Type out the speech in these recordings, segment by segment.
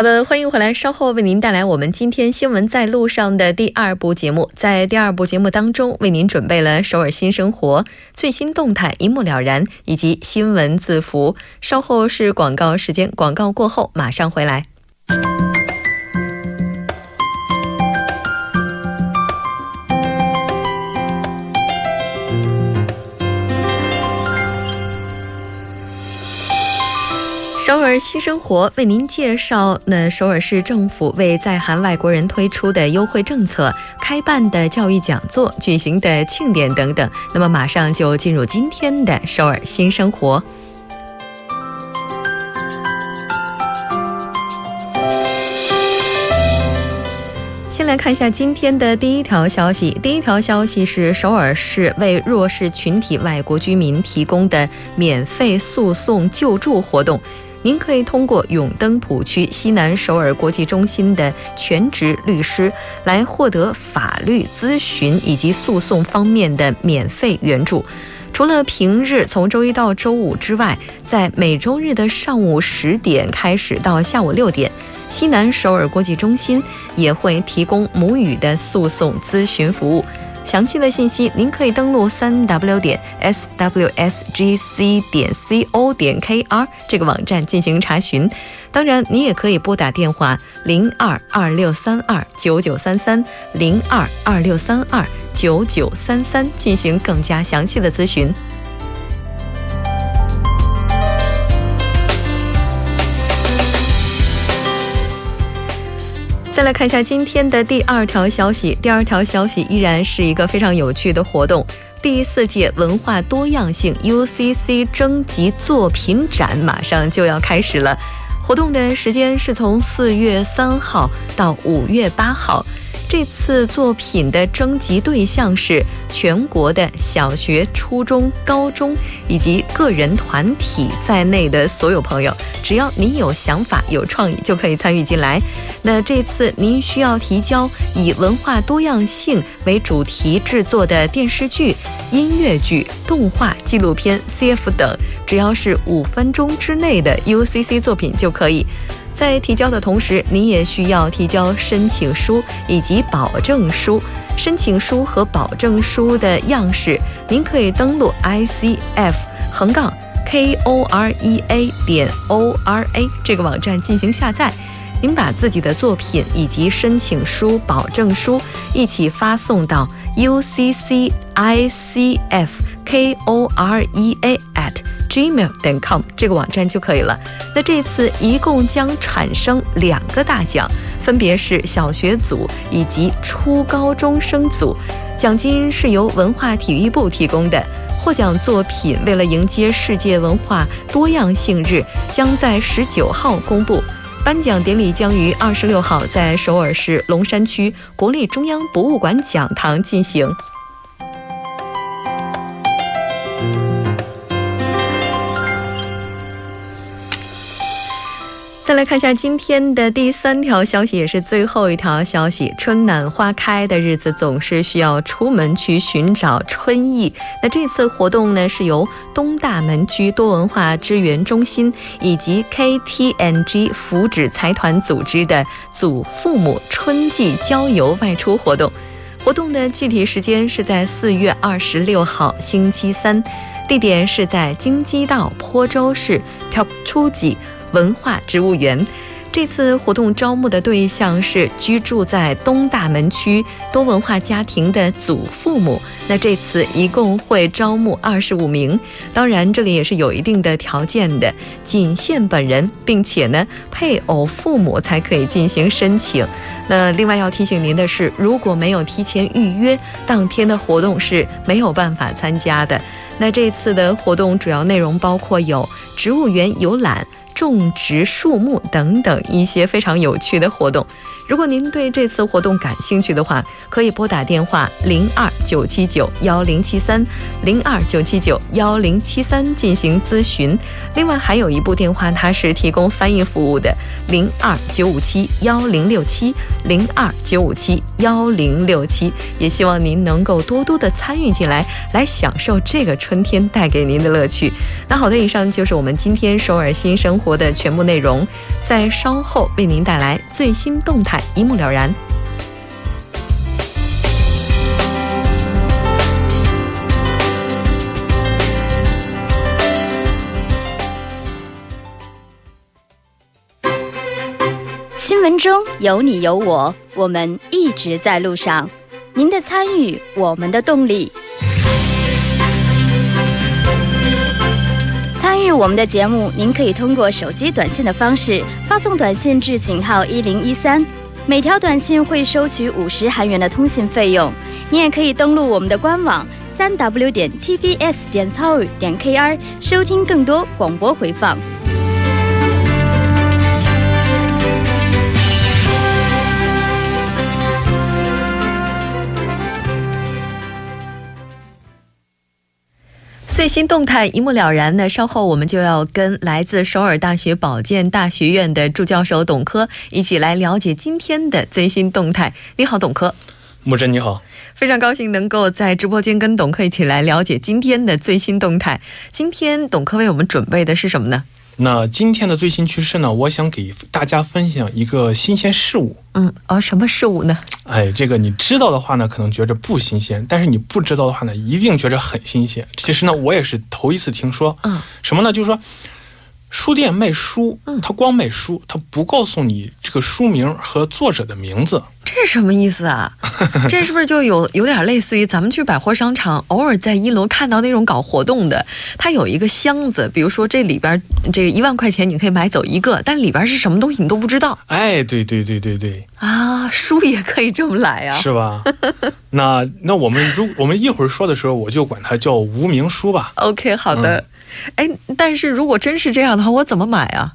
好的，欢迎回来。稍后为您带来我们今天新闻在路上的第二部节目。在第二部节目当中，为您准备了首尔新生活最新动态一目了然，以及新闻字符。稍后是广告时间，广告过后马上回来。首尔新生活为您介绍，那首尔市政府为在韩外国人推出的优惠政策、开办的教育讲座、举行的庆典等等。那么，马上就进入今天的首尔新生活。先来看一下今天的第一条消息。第一条消息是首尔市为弱势群体外国居民提供的免费诉讼救助活动。您可以通过永登浦区西南首尔国际中心的全职律师来获得法律咨询以及诉讼方面的免费援助。除了平日从周一到周五之外，在每周日的上午十点开始到下午六点，西南首尔国际中心也会提供母语的诉讼咨询服务。详细的信息，您可以登录三 w 点 s w s g c 点 c o 点 k r 这个网站进行查询。当然，你也可以拨打电话零二二六三二九九三三零二二六三二九九三三进行更加详细的咨询。再来看一下今天的第二条消息。第二条消息依然是一个非常有趣的活动——第四届文化多样性 UCC 征集作品展马上就要开始了。活动的时间是从四月三号到五月八号。这次作品的征集对象是全国的小学、初中、高中以及个人团体在内的所有朋友，只要您有想法、有创意，就可以参与进来。那这次您需要提交以文化多样性为主题制作的电视剧、音乐剧、动画、纪录片、CF 等，只要是五分钟之内的 UCC 作品就可以。在提交的同时，你也需要提交申请书以及保证书。申请书和保证书的样式，您可以登录 icf 横杠 korea 点 ora 这个网站进行下载。您把自己的作品以及申请书、保证书一起发送到 uccicf korea at gmail.com 这个网站就可以了。那这次一共将产生两个大奖，分别是小学组以及初高中生组，奖金是由文化体育部提供的。获奖作品为了迎接世界文化多样性日，将在十九号公布。颁奖典礼将于二十六号在首尔市龙山区国立中央博物馆讲堂进行。再来看一下今天的第三条消息，也是最后一条消息。春暖花开的日子，总是需要出门去寻找春意。那这次活动呢，是由东大门区多文化支援中心以及 KTNG 福祉财团组织的祖父母春季郊游外出活动。活动的具体时间是在四月二十六号星期三，地点是在京畿道坡州市朴初吉。文化植物园，这次活动招募的对象是居住在东大门区多文化家庭的祖父母。那这次一共会招募二十五名，当然这里也是有一定的条件的，仅限本人，并且呢配偶、父母才可以进行申请。那另外要提醒您的是，如果没有提前预约，当天的活动是没有办法参加的。那这次的活动主要内容包括有植物园游览。种植树木等等一些非常有趣的活动。如果您对这次活动感兴趣的话，可以拨打电话零二九七九幺零七三零二九七九幺零七三进行咨询。另外还有一部电话，它是提供翻译服务的零二九五七幺零六七零二九五七幺零六七。也希望您能够多多的参与进来，来享受这个春天带给您的乐趣。那好的，以上就是我们今天首尔新生活的全部内容，在稍后为您带来最新动态。一目了然。新闻中有你有我，我们一直在路上。您的参与，我们的动力。参与我们的节目，您可以通过手机短信的方式发送短信至井号一零一三。每条短信会收取五十韩元的通信费用。你也可以登录我们的官网三 w 点 tbs 点 s o 点 kr 收听更多广播回放。最新动态一目了然呢，稍后我们就要跟来自首尔大学保健大学院的助教授董科一起来了解今天的最新动态。你好，董科。木真你好，非常高兴能够在直播间跟董科一起来了解今天的最新动态。今天董科为我们准备的是什么呢？那今天的最新趋势呢？我想给大家分享一个新鲜事物。嗯，哦，什么事物呢？哎，这个你知道的话呢，可能觉着不新鲜；但是你不知道的话呢，一定觉着很新鲜。其实呢，我也是头一次听说。嗯，什么呢？就是说。书店卖书，他光卖书，他不告诉你这个书名和作者的名字，这是什么意思啊？这是不是就有有点类似于咱们去百货商场，偶尔在一楼看到那种搞活动的，它有一个箱子，比如说这里边这一万块钱你可以买走一个，但里边是什么东西你都不知道。哎，对对对对对，啊，书也可以这么来啊，是吧？那那我们如我们一会儿说的时候，我就管它叫无名书吧。OK，好的。哎，但是如果真是这样的话，我怎么买啊？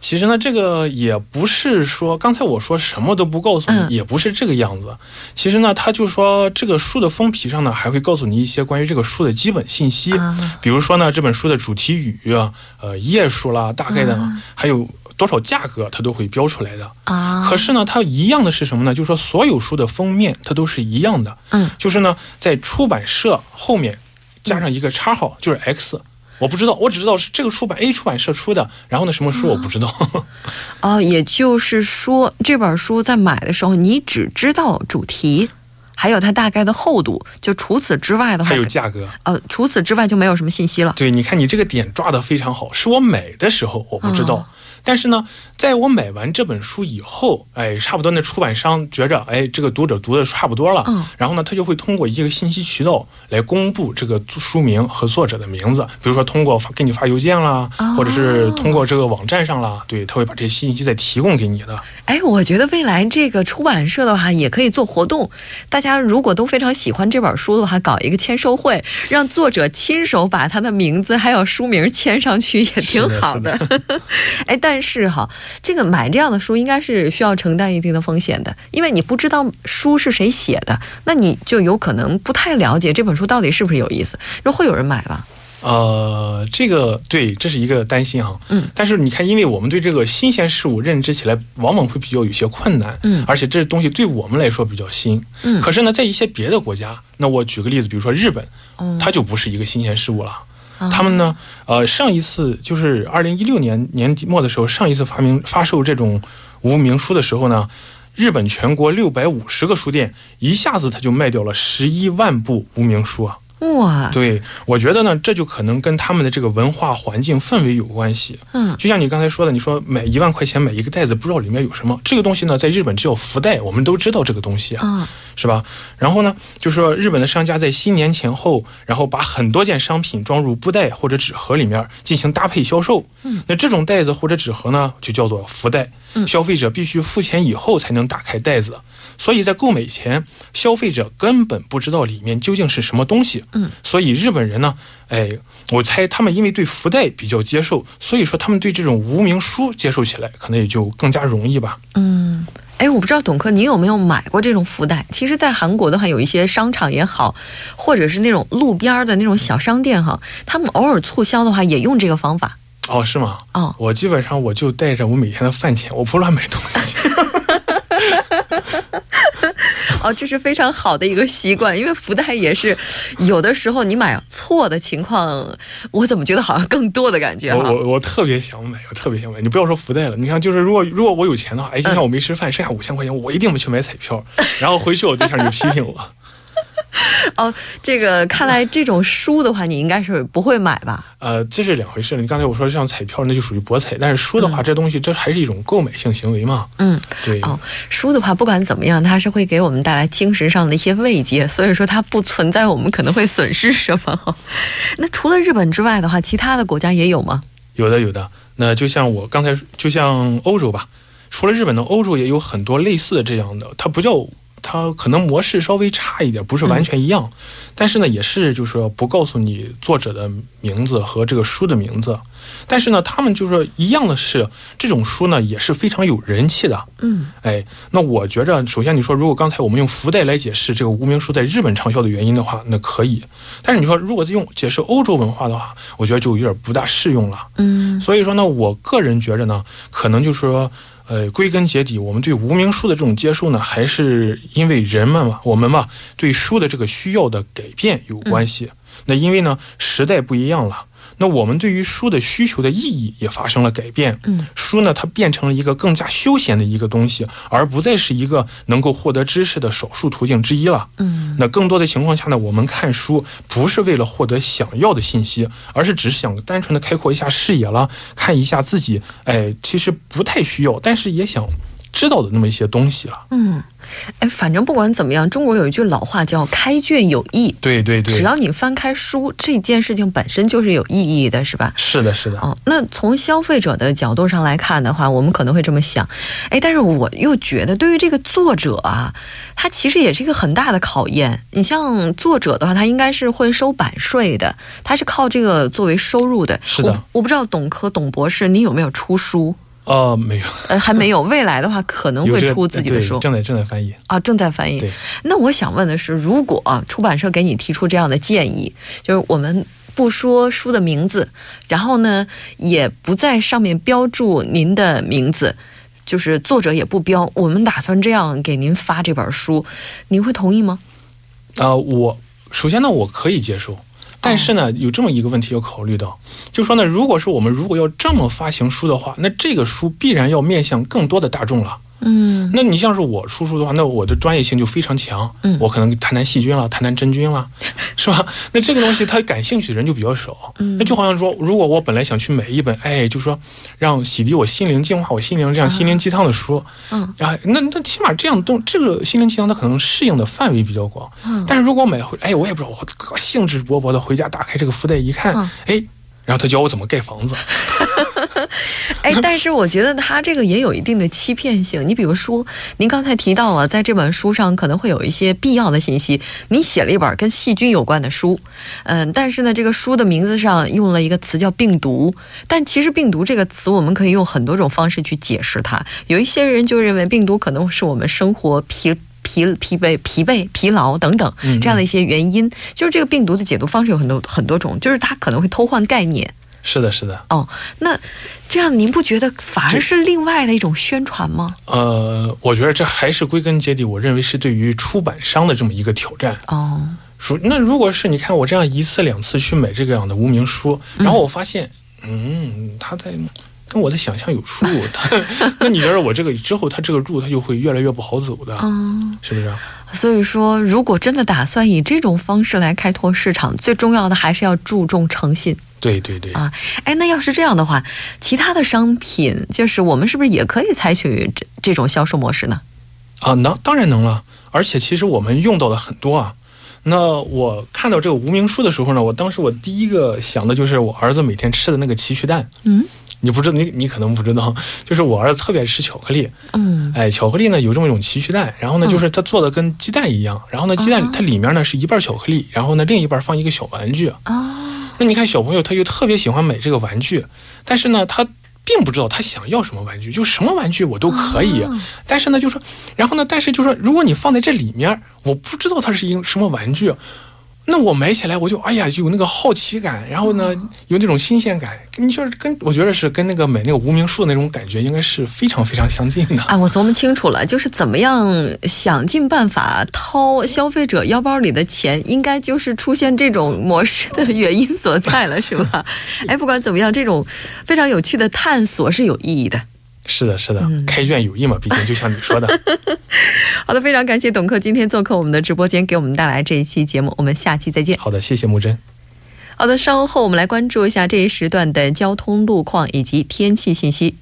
其实呢，这个也不是说刚才我说什么都不告诉你，也不是这个样子。其实呢，他就说这个书的封皮上呢，还会告诉你一些关于这个书的基本信息，比如说呢，这本书的主题语，呃，页数啦，大概的，还有多少价格，它都会标出来的。啊。可是呢，它一样的是什么呢？就是说所有书的封面它都是一样的。嗯。就是呢，在出版社后面加上一个叉号，就是 X。我不知道，我只知道是这个出版 A 出版社出的，然后呢，什么书我不知道。哦，也就是说，这本书在买的时候，你只知道主题，还有它大概的厚度，就除此之外的话，还有价格。呃，除此之外就没有什么信息了。对，你看你这个点抓的非常好，是我买的时候我不知道。但是呢，在我买完这本书以后，哎，差不多那出版商觉着，哎，这个读者读的差不多了，嗯，然后呢，他就会通过一个信息渠道来公布这个书名和作者的名字，比如说通过发给你发邮件啦，或者是通过这个网站上啦，对他会把这些信息再提供给你的。哎，我觉得未来这个出版社的话也可以做活动，大家如果都非常喜欢这本书的话，搞一个签售会，让作者亲手把他的名字还有书名签上去，也挺好的。哎，但。但是哈，这个买这样的书应该是需要承担一定的风险的，因为你不知道书是谁写的，那你就有可能不太了解这本书到底是不是有意思。那会有人买吧？呃，这个对，这是一个担心哈。嗯。但是你看，因为我们对这个新鲜事物认知起来往往会比较有些困难。嗯。而且这东西对我们来说比较新。嗯。可是呢，在一些别的国家，那我举个例子，比如说日本，它就不是一个新鲜事物了。他们呢？呃，上一次就是二零一六年年底末的时候，上一次发明发售这种无名书的时候呢，日本全国六百五十个书店一下子他就卖掉了十一万部无名书啊！哇，对，我觉得呢，这就可能跟他们的这个文化环境氛围有关系。嗯，就像你刚才说的，你说买一万块钱买一个袋子，不知道里面有什么。这个东西呢，在日本叫福袋，我们都知道这个东西啊，是吧？然后呢，就是说日本的商家在新年前后，然后把很多件商品装入布袋或者纸盒里面进行搭配销售。嗯，那这种袋子或者纸盒呢，就叫做福袋。嗯，消费者必须付钱以后才能打开袋子。所以在购买前，消费者根本不知道里面究竟是什么东西。嗯，所以日本人呢，哎，我猜他们因为对福袋比较接受，所以说他们对这种无名书接受起来可能也就更加容易吧。嗯，哎，我不知道董科你有没有买过这种福袋？其实，在韩国的话，有一些商场也好，或者是那种路边的那种小商店哈，他们偶尔促销的话也用这个方法。哦，是吗？哦，我基本上我就带着我每天的饭钱，我不乱买东西。哦，这是非常好的一个习惯，因为福袋也是有的时候你买错的情况，我怎么觉得好像更多的感觉？我我我特别想买，我特别想买。你不要说福袋了，你看，就是如果如果我有钱的话，哎，今天我没吃饭，剩下五千块钱，我一定去买彩票，然后回去我对象就批评我。哦，这个看来这种书的话，你应该是不会买吧？呃，这是两回事了。你刚才我说像彩票，那就属于博彩，但是书的话，这东西这还是一种购买性行为嘛。嗯，对。哦，书的话，不管怎么样，它是会给我们带来精神上的一些慰藉，所以说它不存在我们可能会损失什么。那除了日本之外的话，其他的国家也有吗？有的，有的。那就像我刚才，就像欧洲吧，除了日本的欧洲也有很多类似的这样的，它不叫。它可能模式稍微差一点，不是完全一样，但是呢，也是就是说不告诉你作者的名字和这个书的名字，但是呢，他们就是说一样的是这种书呢也是非常有人气的。嗯，哎，那我觉着，首先你说如果刚才我们用福袋来解释这个无名书在日本畅销的原因的话，那可以，但是你说如果用解释欧洲文化的话，我觉得就有点不大适用了。嗯，所以说呢，我个人觉着呢，可能就是说。呃，归根结底，我们对无名书的这种接受呢，还是因为人们嘛，我们嘛，对书的这个需要的改变有关系。那因为呢，时代不一样了。那我们对于书的需求的意义也发生了改变。嗯，书呢，它变成了一个更加休闲的一个东西，而不再是一个能够获得知识的少数途径之一了。嗯，那更多的情况下呢，我们看书不是为了获得想要的信息，而是只是想单纯的开阔一下视野了，看一下自己，哎，其实不太需要，但是也想知道的那么一些东西了。嗯。哎，反正不管怎么样，中国有一句老话叫“开卷有益”。对对对，只要你翻开书，这件事情本身就是有意义的，是吧？是的，是的。哦，那从消费者的角度上来看的话，我们可能会这么想。哎，但是我又觉得，对于这个作者啊，他其实也是一个很大的考验。你像作者的话，他应该是会收版税的，他是靠这个作为收入的。是的。我不知道董科董博士，你有没有出书？呃，没有，呃，还没有。未来的话，可能会出自己的书，正在正在翻译啊，正在翻译。那我想问的是，如果出版社给你提出这样的建议，就是我们不说书的名字，然后呢，也不在上面标注您的名字，就是作者也不标，我们打算这样给您发这本书，您会同意吗？啊，我首先呢，我可以接受。但是呢，有这么一个问题要考虑到，就说呢，如果是我们如果要这么发行书的话，那这个书必然要面向更多的大众了。嗯，那你像是我出书的话，那我的专业性就非常强。嗯，我可能谈谈细菌了，谈谈真菌了，是吧？那这个东西他感兴趣的人就比较少。嗯，那就好像说，如果我本来想去买一本，哎，就说让洗涤我心灵、净化我心灵这样心灵鸡汤的书，嗯，啊，那那起码这样东这个心灵鸡汤它可能适应的范围比较广。嗯，但是如果买回，哎，我也不知道，我兴致勃勃的回家打开这个福袋一看，哎。然后他教我怎么盖房子，哎，但是我觉得他这个也有一定的欺骗性。你比如说，您刚才提到了，在这本书上可能会有一些必要的信息。你写了一本跟细菌有关的书，嗯，但是呢，这个书的名字上用了一个词叫病毒。但其实病毒这个词，我们可以用很多种方式去解释它。有一些人就认为病毒可能是我们生活疲。疲疲惫、疲惫、疲劳等等这样的一些原因，就是这个病毒的解读方式有很多很多种，就是它可能会偷换概念。是的，是的。哦，那这样您不觉得反而是另外的一种宣传吗？呃，我觉得这还是归根结底，我认为是对于出版商的这么一个挑战。哦，说那如果是你看我这样一次两次去买这个样的无名书，然后我发现，嗯，他在。跟我的想象有出 入。那你觉得我这个之后，他这个路他就会越来越不好走的，嗯，是不是？所以说，如果真的打算以这种方式来开拓市场，最重要的还是要注重诚信。对对对啊，哎，那要是这样的话，其他的商品就是我们是不是也可以采取这这种销售模式呢？啊，能，当然能了。而且其实我们用到的很多啊。那我看到这个无名书的时候呢，我当时我第一个想的就是我儿子每天吃的那个奇趣蛋。嗯，你不知道你你可能不知道，就是我儿子特别爱吃巧克力。嗯，哎，巧克力呢有这么一种奇趣蛋，然后呢就是它做的跟鸡蛋一样，然后呢鸡蛋它里面呢是一半巧克力，然后呢另一半放一个小玩具。哦，那你看小朋友他就特别喜欢买这个玩具，但是呢他。并不知道他想要什么玩具，就什么玩具我都可以。但是呢，就说，然后呢，但是就说，如果你放在这里面，我不知道它是一个什么玩具。那我买起来我就哎呀有那个好奇感，然后呢有那种新鲜感，你就是跟我觉得是跟那个买那个无名树的那种感觉应该是非常非常相近的。哎，我琢磨清楚了，就是怎么样想尽办法掏消费者腰包里的钱，应该就是出现这种模式的原因所在了，是吧？哎，不管怎么样，这种非常有趣的探索是有意义的。是的，是的，开卷有益嘛，毕竟就像你说的。好的，非常感谢董克今天做客我们的直播间，给我们带来这一期节目。我们下期再见。好的，谢谢木真。好的，稍后我们来关注一下这一时段的交通路况以及天气信息。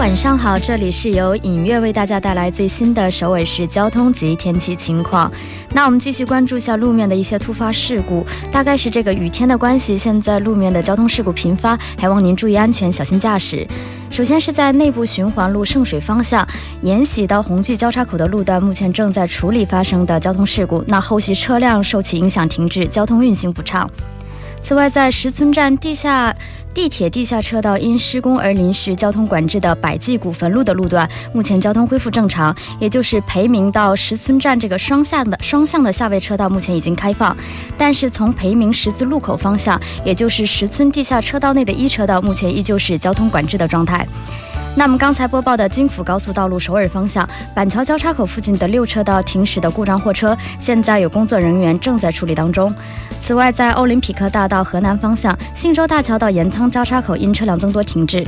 晚上好，这里是由影月为大家带来最新的首尔市交通及天气情况。那我们继续关注一下路面的一些突发事故。大概是这个雨天的关系，现在路面的交通事故频发，还望您注意安全，小心驾驶。首先是在内部循环路圣水方向延禧到红聚交叉口的路段，目前正在处理发生的交通事故，那后续车辆受其影响停滞，交通运行不畅。此外，在石村站地下。地铁地下车道因施工而临时交通管制的百济古坟路的路段，目前交通恢复正常，也就是培明到石村站这个双向的双向的下位车道目前已经开放，但是从培明十字路口方向，也就是石村地下车道内的一车道，目前依旧是交通管制的状态。那么刚才播报的京釜高速道路首尔方向板桥交叉口附近的六车道停驶的故障货车，现在有工作人员正在处理当中。此外，在奥林匹克大道河南方向信州大桥到盐仓交叉口因车辆增多停滞；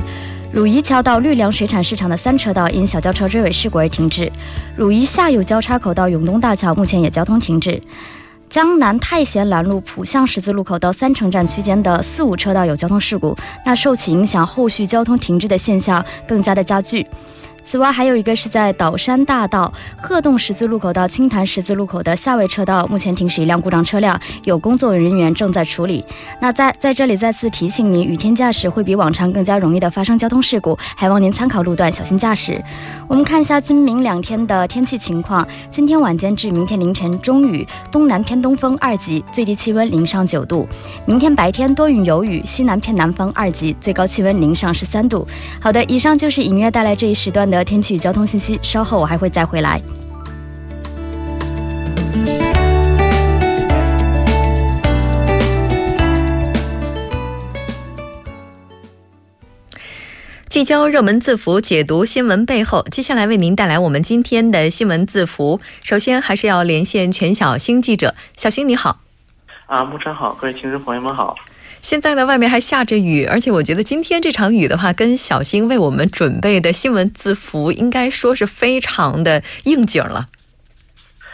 汝宜桥到绿梁水产市场的三车道因小轿车追尾事故而停滞；汝宜下游交叉口到永东大桥目前也交通停滞。江南太贤南路浦项十字路口到三城站区间的四五车道有交通事故，那受其影响，后续交通停滞的现象更加的加剧。此外，还有一个是在岛山大道鹤洞十字路口到青潭十字路口的下位车道，目前停驶一辆故障车辆，有工作人员正在处理。那在在这里再次提醒您，雨天驾驶会比往常更加容易的发生交通事故，还望您参考路段，小心驾驶。我们看一下今明两天的天气情况：今天晚间至明天凌晨中雨，东南偏东风二级，最低气温零上九度；明天白天多云有雨，西南偏南风二级，最高气温零上十三度。好的，以上就是隐约带来这一时段。的天气交通信息，稍后我还会再回来。聚焦热门字符，解读新闻背后。接下来为您带来我们今天的新闻字符。首先，还是要连线全小星记者，小星你好。啊，木川好，各位听众朋友们好。现在呢，外面还下着雨，而且我觉得今天这场雨的话，跟小新为我们准备的新闻字符应该说是非常的应景了。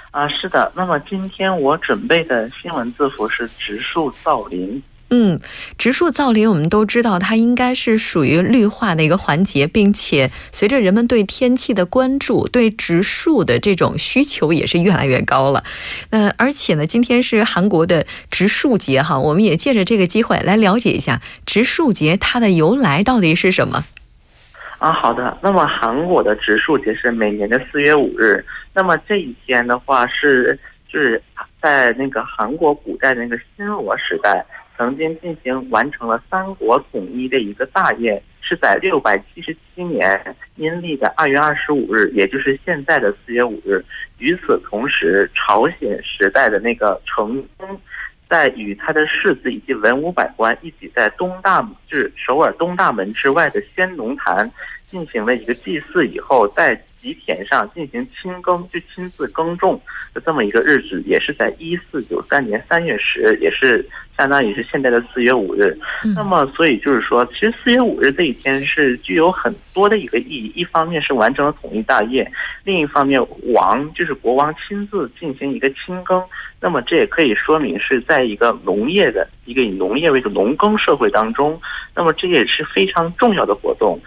啊，是的。那么今天我准备的新闻字符是植树造林。嗯，植树造林，我们都知道它应该是属于绿化的一个环节，并且随着人们对天气的关注，对植树的这种需求也是越来越高了。那而且呢，今天是韩国的植树节哈，我们也借着这个机会来了解一下植树节它的由来到底是什么。啊，好的。那么韩国的植树节是每年的四月五日，那么这一天的话是就是在那个韩国古代那个新罗时代。曾经进行完成了三国统一的一个大业，是在六百七十七年阴历的二月二十五日，也就是现在的四月五日。与此同时，朝鲜时代的那个成宗，在与他的世子以及文武百官一起在东大，就是首尔东大门之外的仙农坛进行了一个祭祀以后，在吉田上进行亲耕，就亲自耕种的这么一个日子，也是在一四九三年三月十，也是相当于是现在的四月五日。那么，所以就是说，其实四月五日这一天是具有很多的一个意义。一方面是完成了统一大业，另一方面王就是国王亲自进行一个亲耕。那么，这也可以说明是在一个农业的一个以农业为主农耕社会当中，那么这也是非常重要的活动。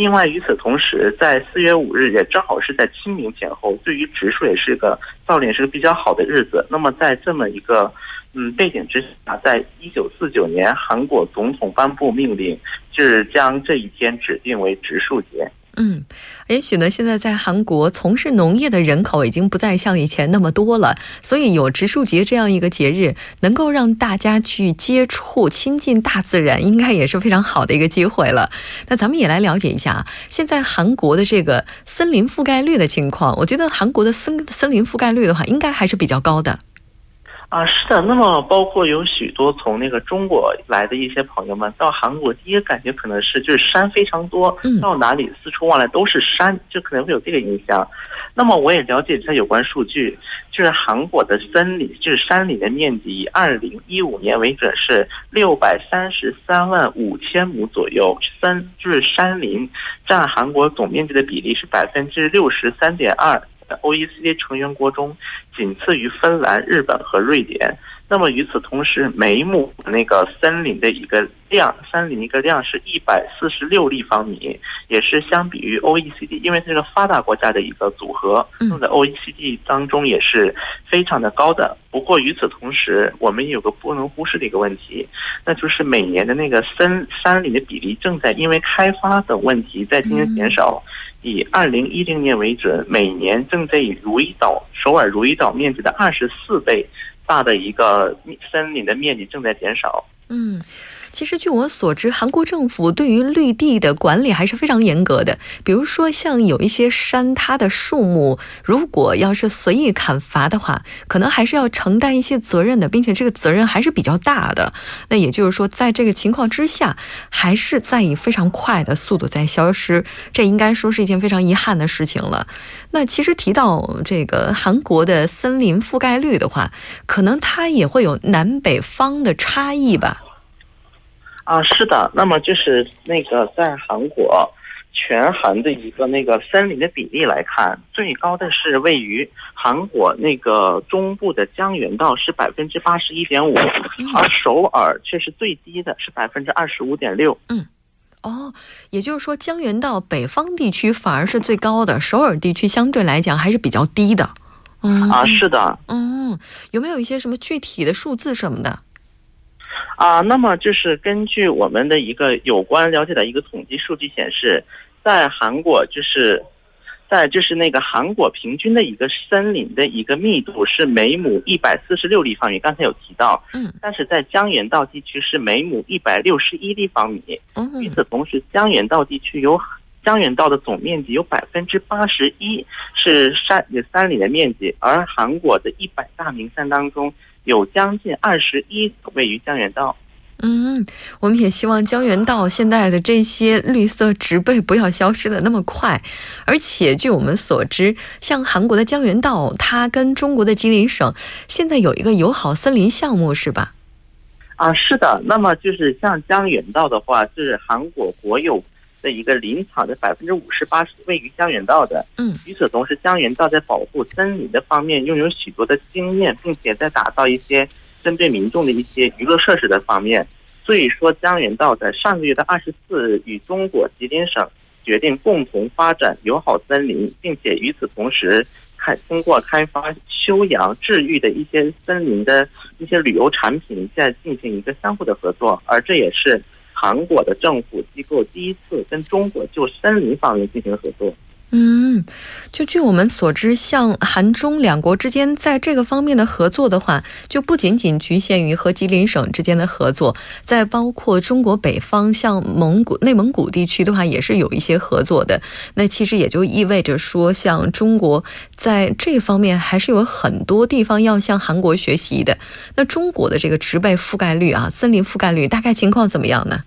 另外，与此同时，在四月五日也正好是在清明前后，对于植树也是个造林是个比较好的日子。那么，在这么一个嗯背景之下，在一九四九年，韩国总统颁布命令，就是将这一天指定为植树节。嗯，也许呢，现在在韩国从事农业的人口已经不再像以前那么多了，所以有植树节这样一个节日，能够让大家去接触、亲近大自然，应该也是非常好的一个机会了。那咱们也来了解一下现在韩国的这个森林覆盖率的情况。我觉得韩国的森森林覆盖率的话，应该还是比较高的。啊，是的，那么包括有许多从那个中国来的一些朋友们到韩国，第一个感觉可能是就是山非常多，到哪里四处望来都是山，就可能会有这个印象。那么我也了解一下有关数据，就是韩国的森林，就是山林的面积，以二零一五年为准是六百三十三万五千亩左右，森就是山林占韩国总面积的比例是百分之六十三点二。OECD 成员国中，仅次于芬兰、日本和瑞典。那么与此同时，每亩那个森林的一个量，森林的一个量是一百四十六立方米，也是相比于 OECD，因为这个发达国家的一个组合，用在 OECD 当中也是非常的高的。不过与此同时，我们有个不能忽视的一个问题，那就是每年的那个森山林的比例正在因为开发等问题在进行减少。以二零一零年为准，每年正在以如意岛首尔如意岛面积的二十四倍大的一个森林的面积正在减少。嗯。其实，据我所知，韩国政府对于绿地的管理还是非常严格的。比如说，像有一些山，它的树木如果要是随意砍伐的话，可能还是要承担一些责任的，并且这个责任还是比较大的。那也就是说，在这个情况之下，还是在以非常快的速度在消失，这应该说是一件非常遗憾的事情了。那其实提到这个韩国的森林覆盖率的话，可能它也会有南北方的差异吧。啊，是的，那么就是那个在韩国全韩的一个那个森林的比例来看，最高的是位于韩国那个中部的江原道是百分之八十一点五，而首尔却是最低的，是百分之二十五点六。嗯，哦，也就是说江原道北方地区反而是最高的，首尔地区相对来讲还是比较低的。嗯啊，是的。嗯，有没有一些什么具体的数字什么的？啊，那么就是根据我们的一个有关了解的一个统计数据显示，在韩国就是在就是那个韩国平均的一个森林的一个密度是每亩一百四十六立方米，刚才有提到，嗯，但是在江原道地区是每亩一百六十一立方米。嗯与此同时，江原道地区有江原道的总面积有百分之八十一是山山林的面积，而韩国的一百大名山当中。有将近二十一位于江原道。嗯，我们也希望江原道现在的这些绿色植被不要消失的那么快。而且据我们所知，像韩国的江原道，它跟中国的吉林省现在有一个友好森林项目，是吧？啊，是的。那么就是像江原道的话，是韩国国有。的一个林场的百分之五十八是位于江原道的。嗯，与此同时，江原道在保护森林的方面拥有许多的经验，并且在打造一些针对民众的一些娱乐设施的方面。所以说，江原道在上个月的二十四日与中国吉林省决定共同发展友好森林，并且与此同时开通过开发修养治愈的一些森林的一些旅游产品，在进行一个相互的合作，而这也是。韩国的政府机构第一次跟中国就森林方面进行合作。嗯，就据我们所知，像韩中两国之间在这个方面的合作的话，就不仅仅局限于和吉林省之间的合作，在包括中国北方像蒙古、内蒙古地区的话，也是有一些合作的。那其实也就意味着说，像中国在这方面还是有很多地方要向韩国学习的。那中国的这个植被覆盖率啊，森林覆盖率大概情况怎么样呢？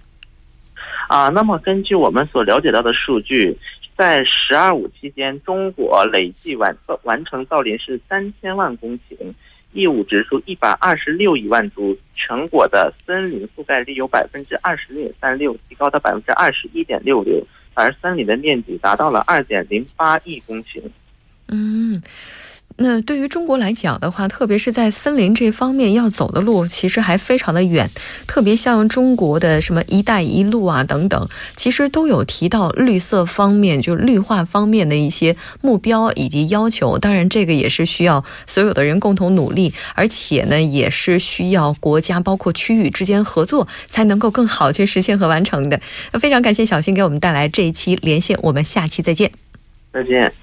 啊，那么根据我们所了解到的数据，在“十二五”期间，中国累计完完成造林是三千万公顷，义务植树一百二十六亿万株，全国的森林覆盖率有百分之二十点三六，提高到百分之二十一点六六，而森林的面积达到了二点零八亿公顷。嗯。那对于中国来讲的话，特别是在森林这方面要走的路，其实还非常的远。特别像中国的什么“一带一路”啊等等，其实都有提到绿色方面，就绿化方面的一些目标以及要求。当然，这个也是需要所有的人共同努力，而且呢，也是需要国家包括区域之间合作，才能够更好去实现和完成的。那非常感谢小新给我们带来这一期连线，我们下期再见。再见。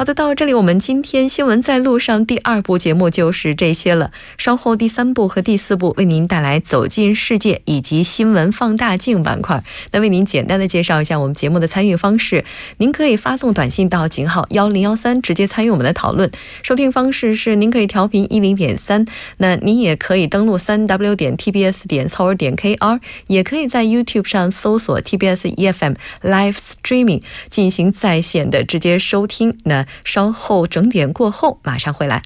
好的，到这里我们今天新闻在路上第二部节目就是这些了。稍后第三部和第四部为您带来走进世界以及新闻放大镜板块。那为您简单的介绍一下我们节目的参与方式：您可以发送短信到井号幺零幺三，直接参与我们的讨论。收听方式是您可以调频一零点三，那您也可以登录三 w 点 tbs 点操尔点 kr，也可以在 YouTube 上搜索 TBS EFM Live Streaming 进行在线的直接收听。那稍后整点过后，马上回来。